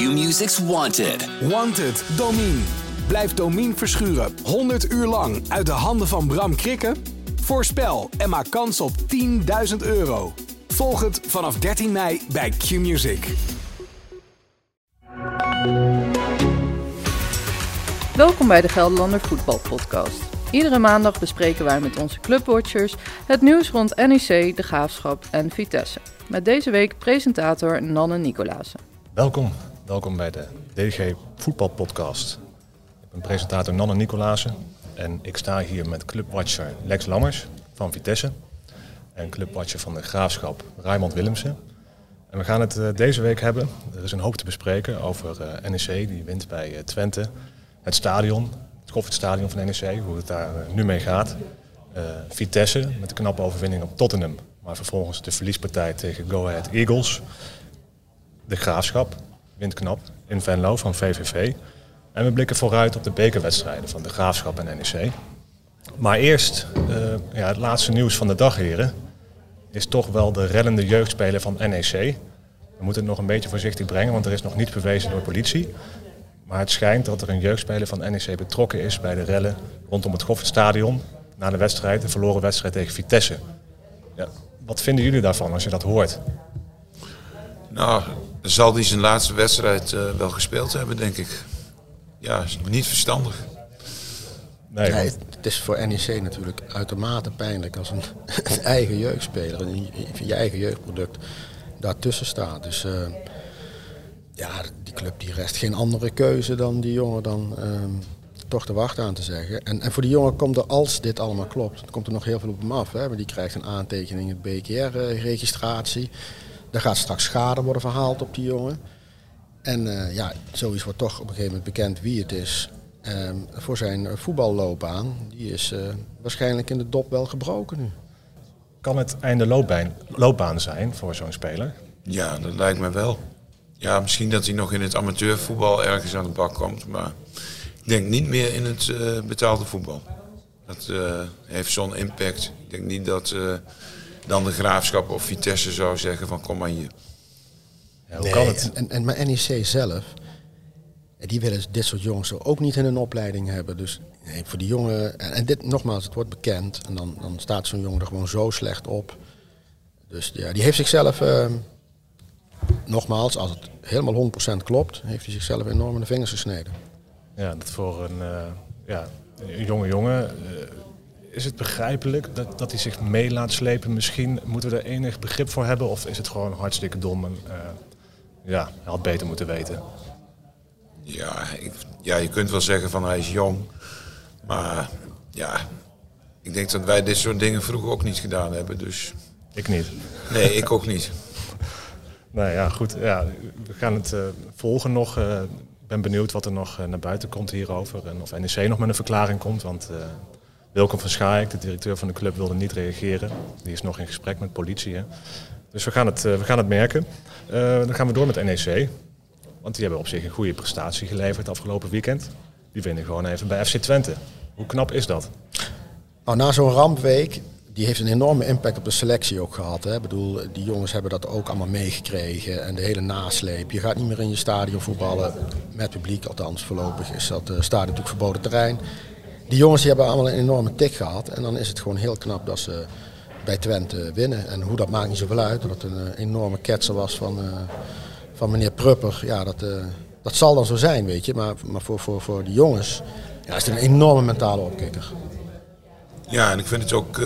Q-Music's Wanted. Wanted, Domine. Blijf Domine verschuren 100 uur lang uit de handen van Bram Krikken? Voorspel en maak kans op 10.000 euro. Volg het vanaf 13 mei bij Q-Music. Welkom bij de Gelderlander Voetbal Podcast. Iedere maandag bespreken wij met onze clubwatchers het nieuws rond NEC, de Graafschap en Vitesse. Met deze week presentator Nanne Nicolaas. Welkom, welkom bij de DG Voetbal Podcast. Ik ben presentator Nanne Nicolaas en ik sta hier met clubwatcher Lex Lammers van Vitesse en clubwatcher van de Graafschap Raymond Willemsen. En we gaan het eh, deze week hebben. Er is een hoop te bespreken over eh, NEC, die wint bij eh, Twente. Het stadion, het Koffietstadion van NEC, hoe het daar nu mee gaat. Vitesse met een knappe overwinning op Tottenham. Maar vervolgens de verliespartij tegen Go Ahead Eagles. De Graafschap, wint knap, in Venlo van VVV. En we blikken vooruit op de bekerwedstrijden van de Graafschap en NEC. Maar eerst, ja, het laatste nieuws van de dag, heren is toch wel de reddende jeugdspeler van NEC. We moeten het nog een beetje voorzichtig brengen, want er is nog niets bewezen door politie. Maar het schijnt dat er een jeugdspeler van NEC betrokken is bij de rellen rondom het Goffertstadion. Na de wedstrijd, de verloren wedstrijd tegen Vitesse. Ja, wat vinden jullie daarvan als je dat hoort? Nou, zal hij zijn laatste wedstrijd uh, wel gespeeld hebben, denk ik. Ja, niet verstandig. Nee, nee, het is voor NEC natuurlijk uitermate pijnlijk als een, eigen jeugdspeler, een, je eigen jeugdproduct, daartussen staat. Dus uh, ja, die club die rest geen andere keuze dan die jongen dan uh, toch de wacht aan te zeggen. En, en voor die jongen komt er, als dit allemaal klopt, komt er nog heel veel op hem af. Hè? Maar die krijgt een aantekening in het BKR-registratie. Er gaat straks schade worden verhaald op die jongen. En uh, ja, zoiets wordt toch op een gegeven moment bekend wie het is. Ehm, voor zijn voetballoopbaan. Die is uh, waarschijnlijk in de dop wel gebroken nu. Kan het einde loopbaan, loopbaan zijn voor zo'n speler? Ja, dat lijkt me wel. Ja, misschien dat hij nog in het amateurvoetbal ergens aan de bak komt. Maar ik denk niet meer in het uh, betaalde voetbal. Dat uh, heeft zo'n impact. Ik denk niet dat dan de graafschap of Vitesse zou zeggen van kom maar hier. Ja, hoe nee, kan het? En, en, maar NEC zelf, die willen dit soort jongens ook niet in een opleiding hebben. Dus nee, voor die jongen, en, dit nogmaals, het wordt bekend. En dan, dan staat zo'n jongen er gewoon zo slecht op. Dus ja, die heeft zichzelf, uh, nogmaals, als het helemaal 100% klopt, heeft hij zichzelf enorm in de vingers gesneden. Ja, dat voor een, uh, ja, een jonge jongen. Uh, is het begrijpelijk dat, dat hij zich mee laat slepen? Misschien moeten we er enig begrip voor hebben, of is het gewoon hartstikke dom en ja, hij had beter moeten weten? Ja, ik, ja, je kunt wel zeggen van hij is jong. Maar ja, ik denk dat wij dit soort dingen vroeger ook niet gedaan hebben. Dus... Ik niet. Nee, ik ook niet. nou ja, goed. Ja, we gaan het uh, volgen nog. Ik uh, ben benieuwd wat er nog naar buiten komt hierover. En of NEC nog met een verklaring komt. Want Wilkom van Schaik, de directeur van de club, wilde niet reageren. Die is nog in gesprek met politie. Hè. Dus we gaan het, we gaan het merken. dan gaan we door met NEC. Want die hebben op zich een goede prestatie geleverd afgelopen weekend. Die winnen gewoon even bij FC Twente. Hoe knap is dat? Nou, na zo'n rampweek, die heeft een enorme impact op de selectie ook gehad. Hè. Ik bedoel, die jongens hebben dat ook allemaal meegekregen. En de hele nasleep. Je gaat niet meer in je stadion voetballen met publiek. Althans, voorlopig is dat uh, stadion natuurlijk verboden terrein. Die jongens hebben allemaal een enorme tik gehad. En dan is het gewoon heel knap dat ze bij Twente winnen. En hoe dat maakt niet zoveel uit. Dat het een uh, enorme ketser was van... Uh, van meneer Prupper, ja, dat, uh, dat zal dan zo zijn, weet je. Maar, maar voor, voor, voor de jongens ja, is het een enorme mentale opkikker. Ja, en ik vind het ook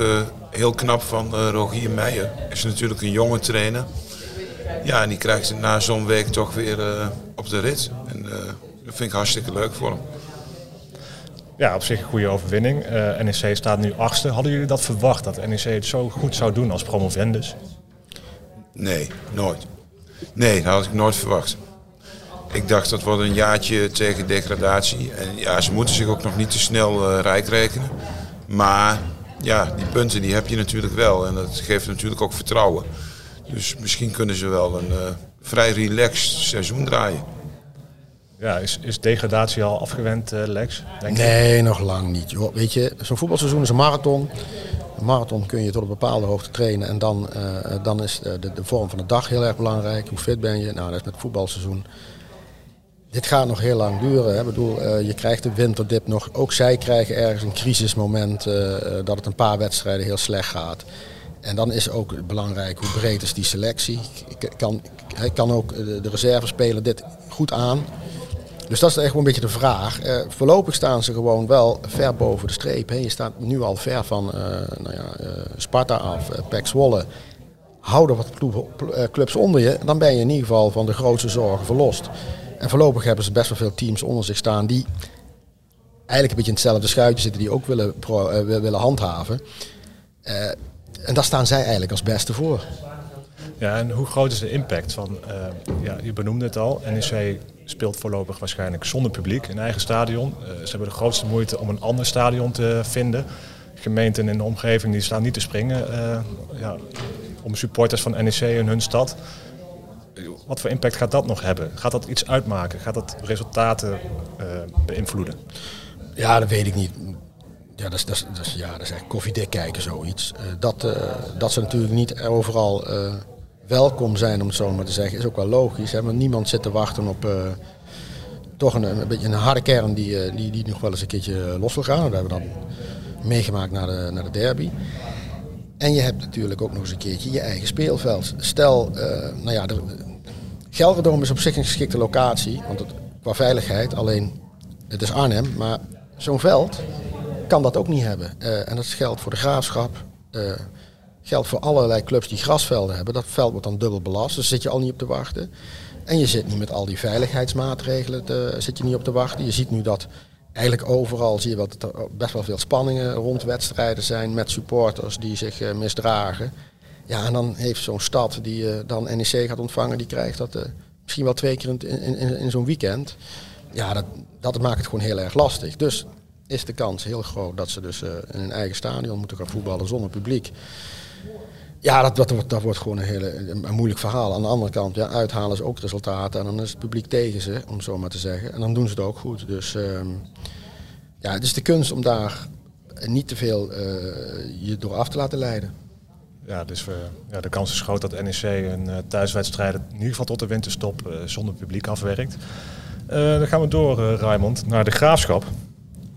heel knap van Rogier Meijer. Is natuurlijk een jonge trainer. Ja, en die krijgt na zo'n week toch weer op de rit. En dat vind ik hartstikke leuk voor hem. Ja, op zich een goede overwinning. NEC staat nu achtste. Hadden jullie dat verwacht, dat NEC het zo goed zou doen als promovendus? Nee, nooit. Nee, dat had ik nooit verwacht. Ik dacht dat wordt een jaartje tegen degradatie. En ja, ze moeten zich ook nog niet te snel uh, rijk rekenen. Maar ja, die punten die heb je natuurlijk wel. En dat geeft natuurlijk ook vertrouwen. Dus misschien kunnen ze wel een uh, vrij relaxed seizoen draaien. Ja, is, is degradatie al afgewend, uh, Lex? Denk nee, nog lang niet. Joh. Weet je, zo'n voetbalseizoen is een marathon. Een marathon kun je tot een bepaalde hoogte trainen. En dan, uh, dan is de, de, vorm van de dag heel erg belangrijk. Hoe fit ben je? Nou, dat is met voetbalseizoen. dit gaat nog heel lang duren. Hè. bedoel, uh, je krijgt de winterdip nog. Ook zij krijgen ergens een crisismoment dat het een paar wedstrijden heel slecht gaat. En dan is ook belangrijk hoe breed is die selectie. Kan, kan ook de reservespeler dit goed aan? Dus dat is echt wel een beetje de vraag. Uh, voorlopig staan ze gewoon wel ver boven de streep. Hè. Je staat nu al ver van uh, nou ja, uh, Sparta af, uh, Pek Zwolle. Hou er wat clubs onder je. Dan ben je in ieder geval van de grootste zorgen verlost. En voorlopig hebben ze best wel veel teams onder zich staan die eigenlijk een beetje in hetzelfde schuitje zitten. Die ook willen, willen handhaven. en daar staan zij eigenlijk als beste voor. Ja, en hoe groot is de impact van, ja, je benoemde het al, NEC speelt voorlopig waarschijnlijk zonder publiek in eigen stadion. Uh, ze hebben de grootste moeite om een ander stadion te vinden. Gemeenten in de omgeving die staan niet te springen uh, ja, om supporters van NEC in hun stad. Wat voor impact gaat dat nog hebben? Gaat dat iets uitmaken? Gaat dat resultaten uh, beïnvloeden? Ja, dat weet ik niet. Ja, dat is, dat is, dat is ja, dat is echt koffiedik kijken, zoiets. dat, dat ze natuurlijk niet overal welkom zijn, om het zo maar te zeggen, is ook wel logisch. Hè? Want niemand zit te wachten op uh, toch een, een, beetje een harde kern die, uh, die, die nog wel eens een keertje los wil gaan. Dat hebben we dan meegemaakt naar de, naar de derby. En je hebt natuurlijk ook nog eens een keertje je eigen speelveld. Stel, nou ja, de, is op zich een geschikte locatie, want het, qua veiligheid, alleen het is Arnhem, maar zo'n veld kan dat ook niet hebben. en dat geldt voor de graafschap, Geldt voor allerlei clubs die grasvelden hebben. Dat veld wordt dan dubbel belast, dus zit je al niet op te wachten. En je zit niet met al die veiligheidsmaatregelen, te, zit je niet op te wachten. Je ziet nu dat eigenlijk overal zie je dat er best wel veel spanningen rond wedstrijden zijn met supporters die zich uh, misdragen. Ja, en dan heeft zo'n stad die uh, dan NEC gaat ontvangen, die krijgt dat uh, misschien wel twee keer in, in, in, zo'n weekend. Ja, dat, dat maakt het gewoon heel erg lastig. Dus is de kans heel groot dat ze dus in een eigen stadion moeten gaan voetballen zonder publiek. Ja, dat, dat, wordt, dat wordt gewoon een, hele, een moeilijk verhaal. Aan de andere kant, ja, uithalen ze ook resultaten en dan is het publiek tegen ze, om zo maar te zeggen. En dan doen ze het ook goed. Dus uh, ja, het is de kunst om daar niet te veel uh, je door af te laten leiden. Ja, dus ja, de kans is groot dat NEC een uh, thuiswedstrijd in ieder geval tot de winterstop zonder publiek afwerkt. dan gaan we door, Raymond, naar de Graafschap.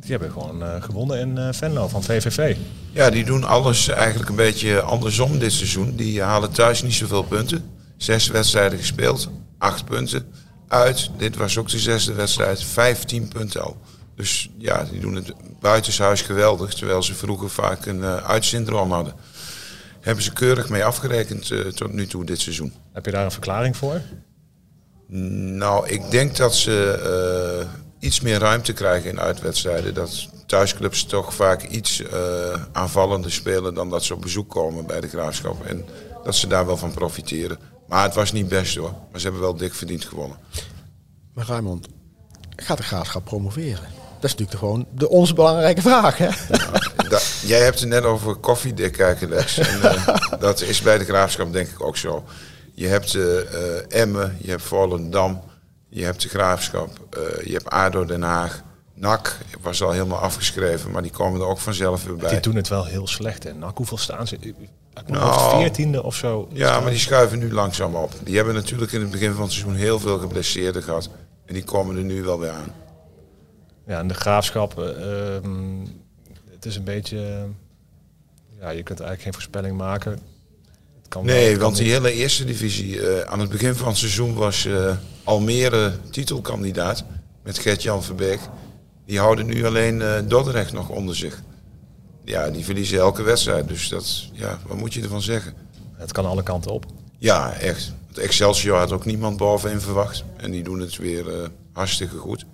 Die hebben gewoon uh, gewonnen in uh, Venlo van VVV. Ja, die doen alles eigenlijk een beetje andersom dit seizoen. Die halen thuis niet zoveel punten. Zes wedstrijden gespeeld, acht punten. Uit, dit was ook de zesde wedstrijd, 15 punten al. Dus ja, die doen het buitenshuis geweldig. Terwijl ze vroeger vaak een uh, uitsyndroom hadden. Hebben ze keurig mee afgerekend tot nu toe dit seizoen. Heb je daar een verklaring voor? Nou, ik denk dat ze iets meer ruimte krijgen in uitwedstrijden. Dat thuisclubs toch vaak iets uh, aanvallender spelen dan dat ze op bezoek komen bij de graafschap. En dat ze daar wel van profiteren. Maar het was niet best hoor. Maar ze hebben wel dik verdiend gewonnen. Maar Raymond, gaat de graafschap promoveren? Dat is natuurlijk gewoon de onze belangrijke vraag. Hè? Jij hebt het net over koffiedik kijken, Lex. En, uh, dat is bij de graafschap denk ik ook zo. Je hebt uh, Emmen, je hebt Volendam. Je hebt de Graafschap, uh, je hebt ADO Den Haag. NAC was al helemaal afgeschreven, maar die komen er ook vanzelf weer bij. Die doen het wel heel slecht. En NAC, hoeveel staan ze? Nou, veertiende of zo. Ja, maar die schuiven nu langzaam op. Die hebben natuurlijk in het begin van het seizoen heel veel geblesseerden gehad. En die komen er nu wel weer aan. Ja, en de Graafschap, uh, het is een beetje... ja, je kunt eigenlijk geen voorspelling maken nee, want die hele eerste divisie, uh, aan het begin van het seizoen was uh, Almere titelkandidaat met Gert-Jan Verbeek. Die houden nu alleen uh, Dordrecht nog onder zich. Ja, die verliezen elke wedstrijd. Dus dat, ja, wat moet je ervan zeggen? Het kan alle kanten op. Ja, echt. Want Excelsior had ook niemand bovenin verwacht. En die doen het weer hartstikke goed.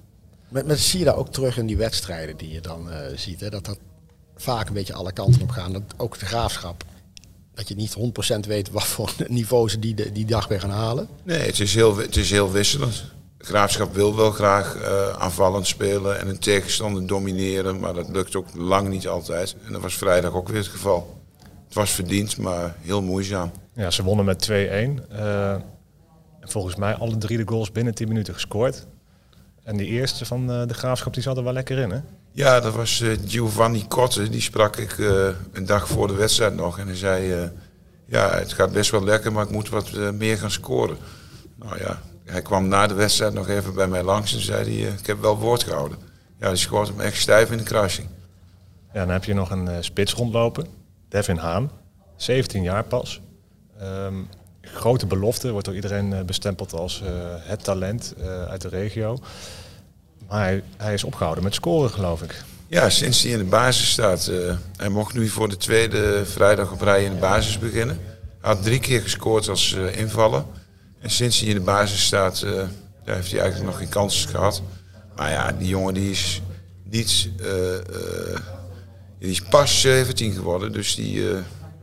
Met, met zie je daar ook terug in die wedstrijden die je dan ziet. Hè? Dat dat vaak een beetje alle kanten op gaan. Dat ook de graafschap dat je niet 100% weet wat voor niveau ze die, die dag weer gaan halen? Nee, het is heel, het is heel wisselend. Graafschap wil wel graag uh, aanvallend spelen en een tegenstander domineren, maar dat lukt ook lang niet altijd. En dat was vrijdag ook weer het geval. Het was verdiend, maar heel moeizaam. Ja, ze wonnen met 2-1. Uh, volgens mij alle drie de goals binnen 10 minuten gescoord. En die eerste van uh, de graafschap die zat er wel lekker in, hè? Ja, dat was uh, Giovanni Kotte. Die sprak ik uh, een dag voor de wedstrijd nog. En hij zei, ja, het gaat best wel lekker, maar ik moet wat meer gaan scoren. Nou ja, hij kwam na de wedstrijd nog even bij mij langs en zei hij, ik heb wel woord gehouden. Ja, die schoot hem echt stijf in de kruising. Ja, dan heb je nog een spits rondlopen, Devin Haan, 17 jaar pas. Ehm, grote belofte, wordt door iedereen bestempeld als het talent uit de regio. Maar hij, is opgehouden met scoren, geloof ik. Ja, sinds hij in de basis staat. hij mocht nu voor de tweede vrijdag op rij in de basis beginnen. Hij had drie keer gescoord als invaller. En sinds hij in de basis staat, uh, heeft hij eigenlijk nog geen kansen gehad. Maar ja, die jongen die is niet. Die is pas 17 geworden. Dus die,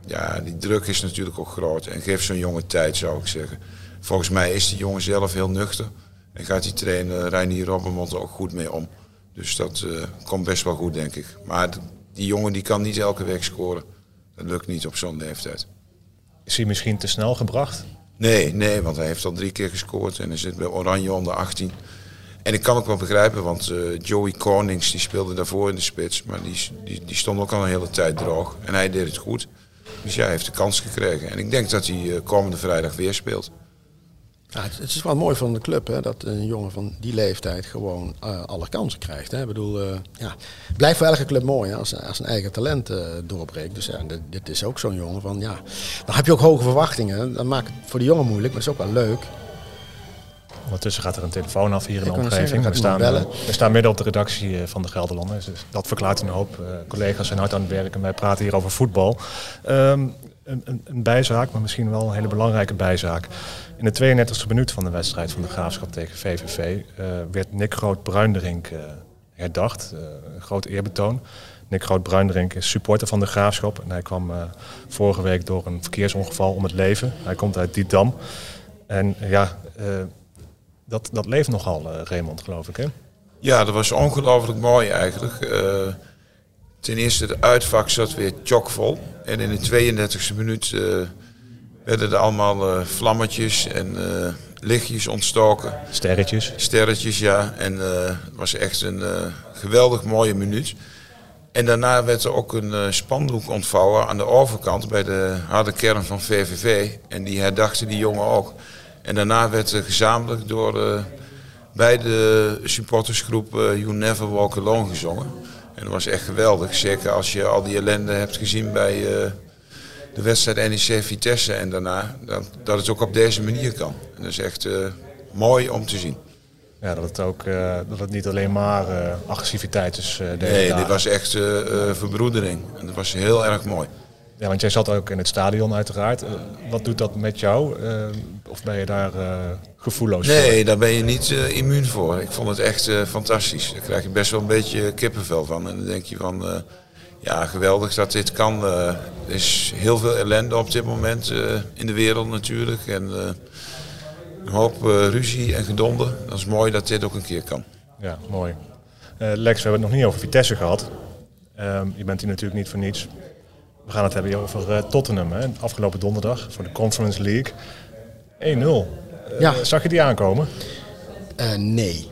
ja, die druk is natuurlijk ook groot. En geeft zo'n jongen tijd, zou ik zeggen. Volgens mij is die jongen zelf heel nuchter. En gaat die trainer Reinier Robbenmond ook goed mee om. Dus dat komt best wel goed, denk ik. Maar die jongen die kan niet elke week scoren. Dat lukt niet op zo'n leeftijd. Is hij misschien te snel gebracht? Nee, nee, want hij heeft al drie keer gescoord en hij zit bij Oranje onder 18. En ik kan ook wel begrijpen, want uh, Joey Konings die speelde daarvoor in de spits, maar die, die, die, stond ook al een hele tijd droog. En hij deed het goed. Dus ja, hij heeft de kans gekregen. En ik denk dat hij uh, komende vrijdag weer speelt. Het, is wel mooi van de club hè, dat een jongen van die leeftijd gewoon uh, alle kansen krijgt. Hè. Ik bedoel, uh, ja, het blijft voor elke club mooi hè, als, als een eigen talent doorbreekt. Dus ja, dit, dit, is ook zo'n jongen van ja. Dan heb je ook hoge verwachtingen. Dat maakt het voor de jongen moeilijk, maar het is ook wel leuk. Ondertussen gaat er een telefoon af hier in de omgeving. we, staan, we staan midden op de redactie van de Gelderlanders. Dus dat verklaart een hoop. collega's zijn hard aan het werk en wij praten hier over voetbal. Um, een, een, een, bijzaak, maar misschien wel een hele belangrijke bijzaak. In de 32e minuut van de wedstrijd van de Graafschap tegen VVV uh, eh, werd Nick Groot-Bruinderink uh, herdacht. Uh, een groot eerbetoon. Nick Groot-Bruinderink is supporter van de Graafschap. En hij kwam vorige week door een verkeersongeval om het leven. Hij komt uit Dietdam. En ja, dat, dat leeft nogal, Raymond, geloof ik, hè? Ja, dat was ongelooflijk mooi eigenlijk. ten eerste, de uitvak zat weer chockvol. En in de 32e minuut werden er allemaal uh, vlammetjes en lichtjes ontstoken. Sterretjes. Sterretjes, ja. En het was echt een geweldig mooie minuut. En daarna werd er ook een spandoek ontvouwen aan de overkant bij de harde kern van VVV. En die herdachten die jongen ook. En daarna werd er gezamenlijk door beide supportersgroepen You Never Walk Alone gezongen. En dat was echt geweldig. Zeker als je al die ellende hebt gezien bij de wedstrijd NEC Vitesse en daarna, dat, dat het ook op deze manier kan. En dat is echt uh, mooi om te zien. Ja, dat het ook uh, dat het niet alleen maar agressiviteit is. Nee, dit was echt verbroedering. En dat was heel erg mooi. Ja, want jij zat ook in het stadion uiteraard. wat doet dat met jou? of ben je daar gevoelloos nee, voor? Nee, daar ben je niet immuun voor. Ik vond het echt fantastisch. Daar krijg je best wel een beetje kippenvel van. En dan denk je van ja, geweldig dat dit kan. Er is heel veel ellende op dit moment in de wereld natuurlijk. En een hoop ruzie en gedonde. Dat is mooi dat dit ook een keer kan. Ja, mooi. Lex, we hebben het nog niet over Vitesse gehad. Ehm, je bent hier natuurlijk niet voor niets. We gaan het hebben over Tottenham. Hè? Afgelopen donderdag voor de Conference League. 1-0. Ja. Zag je die aankomen? nee.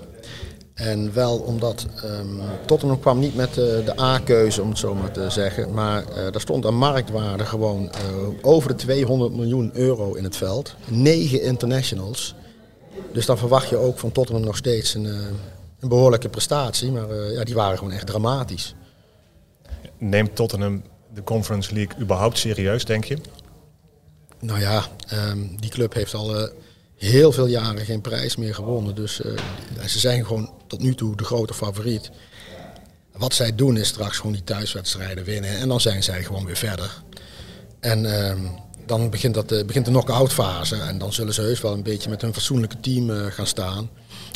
En wel omdat um, Tottenham kwam niet met de, de A-keuze, om het zo maar te zeggen. Maar uh, daar stond een marktwaarde gewoon uh, over de 200 miljoen euro in het veld. Negen internationals. Dus dan verwacht je ook van Tottenham nog steeds een, uh, een behoorlijke prestatie. Maar ja, die waren gewoon echt dramatisch. Neemt Tottenham de Conference League überhaupt serieus, denk je? Nou ja, um, die club heeft al heel veel jaren geen prijs meer gewonnen. Dus uh, ze zijn gewoon tot nu toe de grote favoriet. Wat zij doen is straks gewoon die thuiswedstrijden winnen. En dan zijn zij gewoon weer verder. En uh, dan begint, dat, uh, begint de knock-out fase. En dan zullen ze heus wel een beetje met hun fatsoenlijke team gaan staan.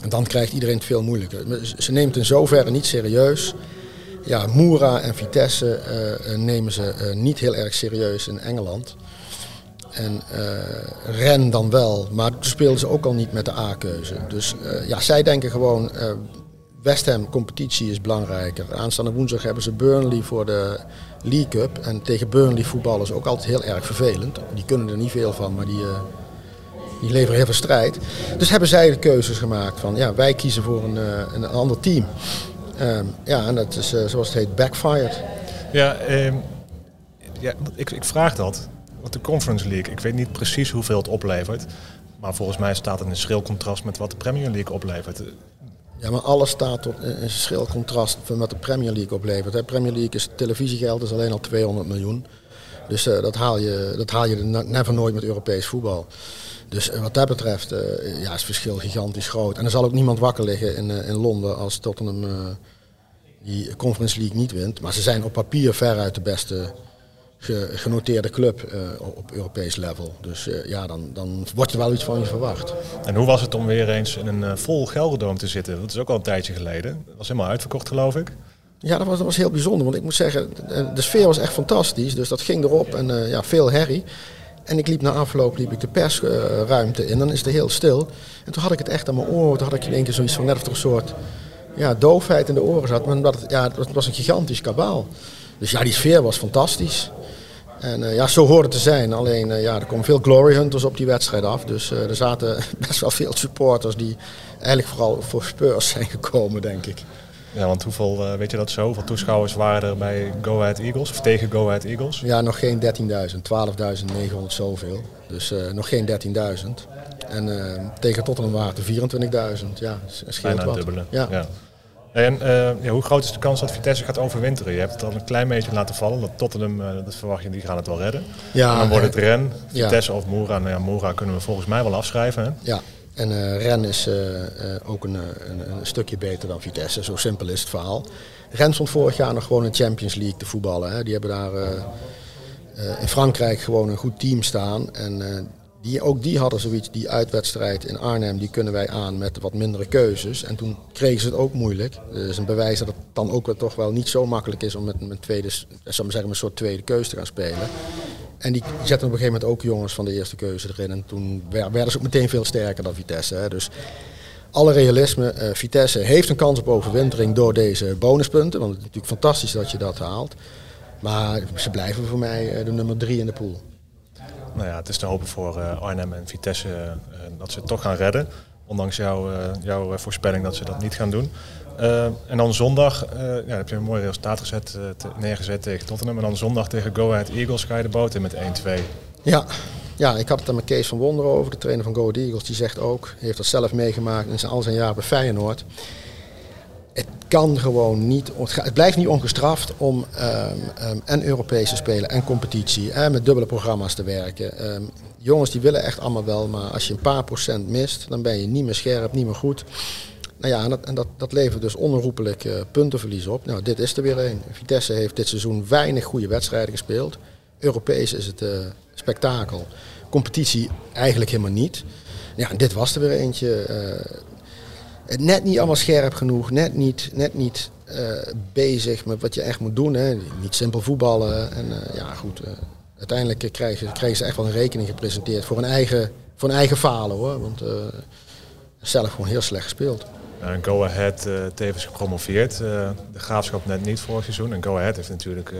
En dan krijgt iedereen het veel moeilijker. Ze neemt in zoverre niet serieus. Ja, Moura en Vitesse nemen ze niet heel erg serieus in Engeland. En Ren dan wel, maar speelden ze ook al niet met de A-keuze. Dus ja, zij denken gewoon, West Ham competitie is belangrijker. Aanstaande woensdag hebben ze Burnley voor de League Cup. En tegen Burnley voetballen is ook altijd heel erg vervelend. Die kunnen er niet veel van, maar die, die leveren heel veel strijd. Dus hebben zij de keuzes gemaakt van, ja, wij kiezen voor een, een ander team. Ehm, ja, en dat is zoals het heet, backfired. Ja, ehm, ja ik, ik vraag dat want de Conference League, ik weet niet precies hoeveel het oplevert. Maar volgens mij staat het in schril contrast met wat de Premier League oplevert. Ja, maar alles staat tot een schril contrast van wat de Premier League oplevert. De Premier League is televisiegeld is alleen al 200 miljoen. Dus uh, dat, haal je, dat haal je never nooit met Europees voetbal. Dus uh, wat dat betreft uh, ja, is het verschil gigantisch groot. En er zal ook niemand wakker liggen in, in Londen als Tottenham die Conference League niet wint. Maar ze zijn op papier veruit de beste genoteerde club uh, op Europees level. Dus uh, ja, dan, dan wordt er wel iets van je verwacht. En hoe was het om weer eens in een uh, vol Gelderdoom te zitten? Dat is ook al een tijdje geleden. Dat was helemaal uitverkocht geloof ik. Ja, dat was, dat was heel bijzonder. Want ik moet zeggen, de sfeer was echt fantastisch. Dus dat ging erop en ja, veel herrie. En ik liep na afloop liep ik de persruimte in. Dan is het heel stil. En toen had ik het echt aan mijn oren. Toen had ik in één keer zoiets van net of een soort ja, doofheid in de oren zat. Maar dat, ja, het was een gigantisch kabaal. Dus ja, die sfeer was fantastisch. En uh, ja, zo hoort het te zijn. Alleen uh, ja, er komen veel glory hunters op die wedstrijd af. Dus uh, er zaten best wel veel supporters die eigenlijk vooral voor Spurs zijn gekomen, denk ik. Ja, want hoeveel, weet je dat zo? Hoeveel toeschouwers waren er bij Go Ahead Eagles of tegen Go Ahead Eagles? Ja, nog geen 13.000, 12.900 zoveel. Dus nog geen 13.000. En tegen Tottenham waren er 24.000. Ja, scheelt wat. dubbele. Ja. ja. En uh, ja, hoe groot is de kans dat Vitesse gaat overwinteren? Je hebt het al een klein beetje laten vallen. Dat Tottenham, uh, dat verwacht je, die gaan het wel redden. Ja, en dan wordt het Ren, Vitesse ja. of Moera. Nou ja, Moera kunnen we volgens mij wel afschrijven. Hè? Ja, en uh, Ren is ook een, een, een, stukje beter dan Vitesse. Zo simpel is het verhaal. Ren stond vorig jaar nog gewoon in Champions League te voetballen. Hè. Die hebben daar in Frankrijk gewoon een goed team staan. En die, ook die hadden zoiets, die uitwedstrijd in Arnhem, die kunnen wij aan met wat mindere keuzes. En toen kregen ze het ook moeilijk. Dus een bewijs dat het dan ook wel toch wel niet zo makkelijk is om met een tweede, zeggen, een soort tweede keuze te gaan spelen. En die zetten op een gegeven moment ook jongens van de eerste keuze erin. En toen werden ze ook meteen veel sterker dan Vitesse. Hè. Dus alle realisme, uh, Vitesse heeft een kans op overwintering door deze bonuspunten. Want het is natuurlijk fantastisch dat je dat haalt. Maar ze blijven voor mij uh, de nummer drie in de pool nou ja, het is te hopen voor uh, Arnhem en Vitesse dat ze het toch gaan redden. Ondanks jouw, uh, jouw voorspelling dat ze dat niet gaan doen. en dan zondag ja, heb je een mooi resultaat gezet, neergezet tegen Tottenham. En dan zondag tegen Go Ahead Eagles ga je de boot in met 1-2. Ja. ja, ik had het aan met Kees van Wonder over, de trainer van Go Ahead Eagles. Die zegt ook, heeft dat zelf meegemaakt in zijn, al zijn jaren bij Feyenoord het kan gewoon niet, het blijft niet ongestraft om um, um, en Europese spelen en competitie en met dubbele programma's te werken. Um, jongens die willen echt allemaal wel, maar als je een paar procent mist, dan ben je niet meer scherp, niet meer goed. Nou ja, en dat, dat, levert dus onherroepelijk uh, puntenverlies op. Nou, dit is er weer een. Vitesse heeft dit seizoen weinig goede wedstrijden gespeeld. Europees is het uh, spektakel. Competitie eigenlijk helemaal niet. Ja, en dit was er weer eentje. Uh, net niet allemaal scherp genoeg, net niet, net niet uh, bezig met wat je echt moet doen. Hè. Niet simpel voetballen. En uh, ja, goed. Uh, uiteindelijk krijgen, krijgen ze echt wel een rekening gepresenteerd voor een eigen, voor een eigen falen hoor. Want zelf gewoon heel slecht gespeeld. En Go Ahead tevens gepromoveerd. de graafschap net niet vorig seizoen. En Go Ahead heeft natuurlijk,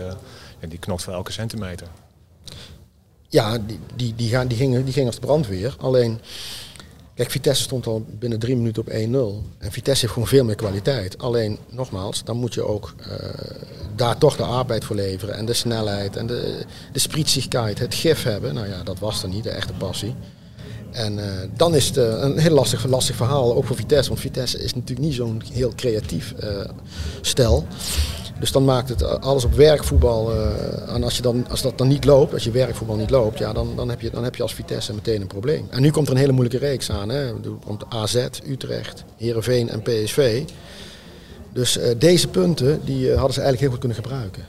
ja, die knokt voor elke centimeter. Ja, die, die, die, gaan, die, gingen, die gingen als de brandweer. Alleen Kijk, Vitesse stond al binnen drie minuten op 1-0. En Vitesse heeft gewoon veel meer kwaliteit. Alleen, nogmaals, dan moet je ook uh, daar toch de arbeid voor leveren. En de snelheid en de, de sprietsigheid, het gif hebben. Nou ja, dat was er niet, de echte passie. En uh, dan is het uh, een heel lastig, lastig verhaal, ook voor Vitesse. Want Vitesse is natuurlijk niet zo'n heel creatief stel. Dus dan maakt het eh, alles op werkvoetbal. Uh, en als, je dan, als dat dan niet loopt, als je werkvoetbal niet loopt, ja, dan, dan, heb je, dan heb je als Vitesse meteen een probleem. En nu komt er een hele moeilijke reeks aan. Hè. Er komt AZ, Utrecht, Heerenveen en PSV. Dus uh, deze punten die, hadden ze eigenlijk heel goed kunnen gebruiken.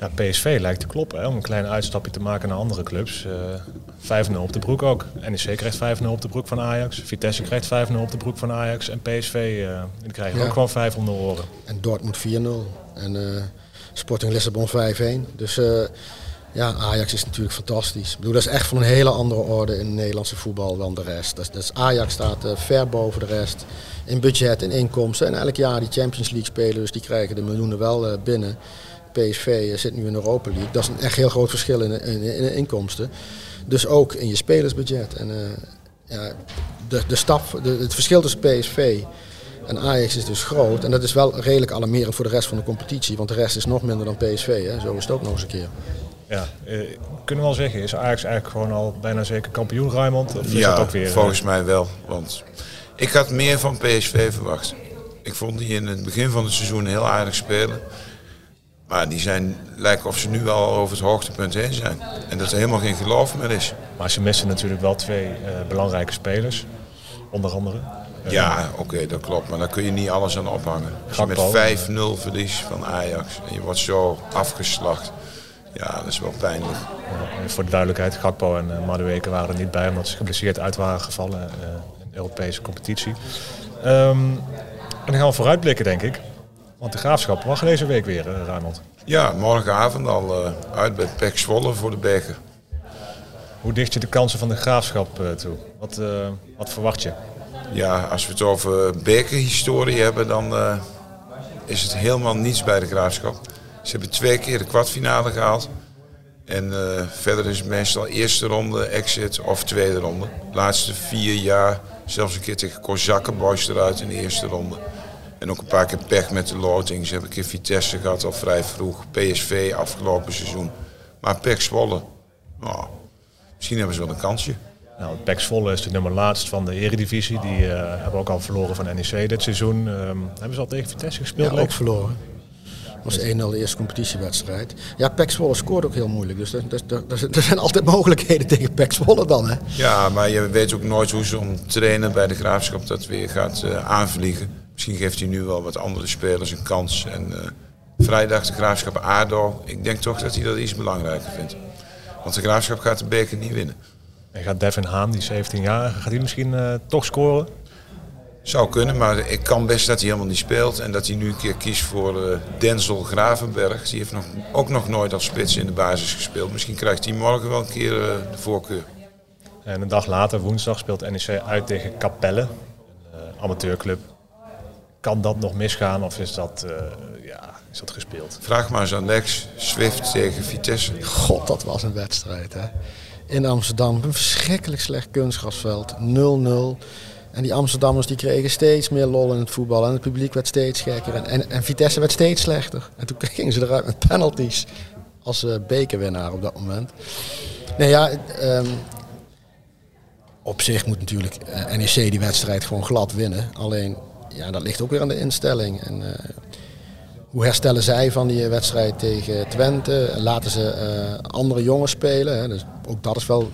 Ja, PSV lijkt te kloppen hè, om een klein uitstapje te maken naar andere clubs. Uh, 5-0 op de broek ook. NEC krijgt 5-0 op de broek van Ajax. Vitesse krijgt 5-0 op de broek van Ajax. En PSV uh, die krijgen ja. ook gewoon 5 om de oren. En Dortmund 4-0. En uh, Sporting Lissabon 5-1. Dus uh, ja, Ajax is natuurlijk fantastisch. Ik bedoel, dat is echt van een hele andere orde in het Nederlandse voetbal dan de rest. Dat, Ajax staat uh, ver boven de rest in budget en inkomsten. En elk jaar die Champions League spelen, dus die krijgen de miljoenen wel binnen. PSV zit nu in Europa League. Dat is een echt heel groot verschil in, in, in inkomsten. Dus ook in je spelersbudget. En ja, de, de stap, het verschil tussen PSV en Ajax is dus groot. En dat is wel redelijk alarmerend voor de rest van de competitie. Want de rest is nog minder dan PSV. Hè? Zo is het ook nog eens een keer. Ja, uh, kunnen we wel zeggen, is Ajax eigenlijk gewoon al bijna zeker kampioen, Raymond? Of is ja, dat ook weer, volgens mij wel. Want ik had meer van PSV verwacht. Ik vond die in het begin van het seizoen heel aardig spelen. Maar die zijn, lijken of ze nu wel over het hoogtepunt heen zijn. En dat er helemaal geen geloof meer is. Maar ze missen natuurlijk wel twee uh, belangrijke spelers. Onder andere. Ja, oké, dat klopt. Maar daar kun je niet alles aan ophangen. Als je met 5-0 verlies van Ajax en je wordt zo afgeslacht. Ja, dat is wel pijnlijk. Ja, voor de duidelijkheid, Gakpo en uh, Madueke waren er niet bij omdat ze geblesseerd uit waren gevallen uh, in de Europese competitie. Um, en dan gaan we vooruitblikken, denk ik. Want de graafschap mag deze week weer, uh, Raymond. Ja, morgenavond al uh, uit bij Pek Zwolle voor de beker. Hoe dicht je de kansen van de graafschap toe? Wat, wat verwacht je? Ja, als we het over bekerhistorie hebben, dan is het helemaal niets bij de graafschap. Ze hebben twee keer de kwartfinale gehaald. En verder is het meestal eerste ronde, exit of tweede ronde. De laatste vier jaar zelfs een keer tegen Kozakkenboys eruit in de eerste ronde. En ook een paar keer pech met de loting. Ze hebben een keer Vitesse gehad al vrij vroeg. PSV afgelopen seizoen. Maar Pek Zwolle, nou, misschien hebben ze wel een kansje. Nou, Pek Zwolle is de nummer laatst van de eredivisie. Die uh, hebben ook al verloren van NEC dit seizoen. Um, hebben ze al tegen Vitesse gespeeld? Ja, ook verloren. Dat was 1-0 de eerste competitiewedstrijd. Ja, Pek Zwolle scoort ook heel moeilijk. Dus er, er, er zijn altijd mogelijkheden tegen Pek Zwolle dan. Hè? Ja, maar je weet ook nooit hoe zo'n trainer bij de Graafschap dat weer gaat uh, aanvliegen. Misschien geeft hij nu wel wat andere spelers een kans. En uh, vrijdag de Graafschap ADO. Ik denk toch dat hij dat iets belangrijker vindt. Want de Graafschap gaat de beker niet winnen. En gaat Devin Haan, die 17 jaar, gaat hij misschien uh, toch scoren? Zou kunnen, maar ik kan best dat hij helemaal niet speelt. En dat hij nu een keer kiest voor uh, Denzel Gravenberg. Die heeft nog, ook nog nooit als spits in de basis gespeeld. Misschien krijgt hij morgen wel een keer uh, de voorkeur. En een dag later, woensdag, speelt NEC uit tegen Capelle. Een uh, amateurclub. Kan dat nog misgaan of is dat, ja, is dat gespeeld? Vraag maar eens aan Lex. Swift tegen Vitesse. God, dat was een wedstrijd hè. In Amsterdam, een verschrikkelijk slecht kunstgrasveld. 0-0. En die Amsterdammers die kregen steeds meer lol in het voetbal. En het publiek werd steeds gekker. En, en, Vitesse werd steeds slechter. En toen gingen ze eruit met penalties. Als uh, bekerwinnaar op dat moment. Nee ja, um, op zich moet natuurlijk uh, NEC die wedstrijd gewoon glad winnen. Alleen, ja, dat ligt ook weer aan de instelling. En, uh, hoe herstellen zij van die wedstrijd tegen Twente? Laten ze andere jongens spelen? Hè? Dus ook dat is wel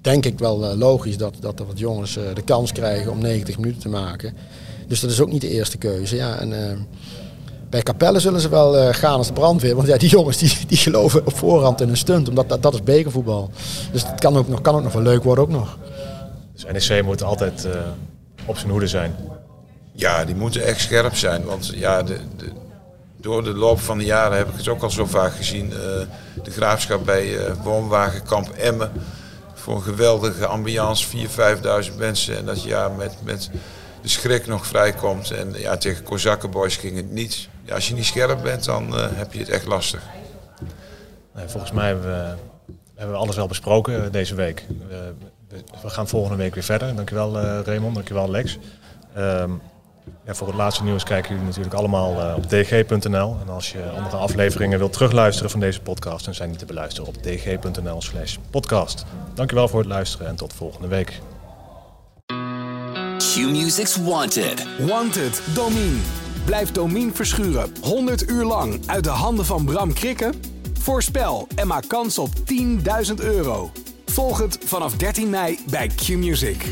denk ik wel uh, logisch dat, dat er wat jongens uh, de kans krijgen om 90 minuten te maken. Dus dat is ook niet de eerste keuze. Ja, en, uh, bij Capelle zullen ze wel gaan als de brandweer. Want ja, die jongens die, die geloven op voorhand in een stunt. Omdat dat, dat is bekervoetbal. Dus het kan ook nog, kan ook nog wel leuk worden ook nog. Dus NEC moet altijd op zijn hoede zijn. Ja, die moeten echt scherp zijn. Want ja, de, de, door de loop van de jaren heb ik het ook al zo vaak gezien. de graafschap bij woonwagenkamp Emmen voor een geweldige ambiance, 4.000, 5.000 mensen. En dat je ja, met, met de schrik nog vrijkomt. En ja, tegen Kozakkenboys ging het niet. Ja, als je niet scherp bent, dan uh, heb je het echt lastig. Volgens mij hebben we, hebben we alles wel besproken deze week. We, we, gaan volgende week weer verder. Dankjewel Raymond, dankjewel Lex. Um, ja, voor het laatste nieuws kijken jullie natuurlijk allemaal uh, op dg.nl. En als je andere afleveringen wilt terugluisteren van deze podcast, dan zijn die te beluisteren op dg.nl slash podcast. Dankjewel voor het luisteren en tot volgende week. Q-Music's Wanted. Wanted, Domine. Blijf Domine verschuren 100 uur lang uit de handen van Bram Krikken? Voorspel en maak kans op 10.000 euro. Volg het vanaf 13 mei bij Q-Music.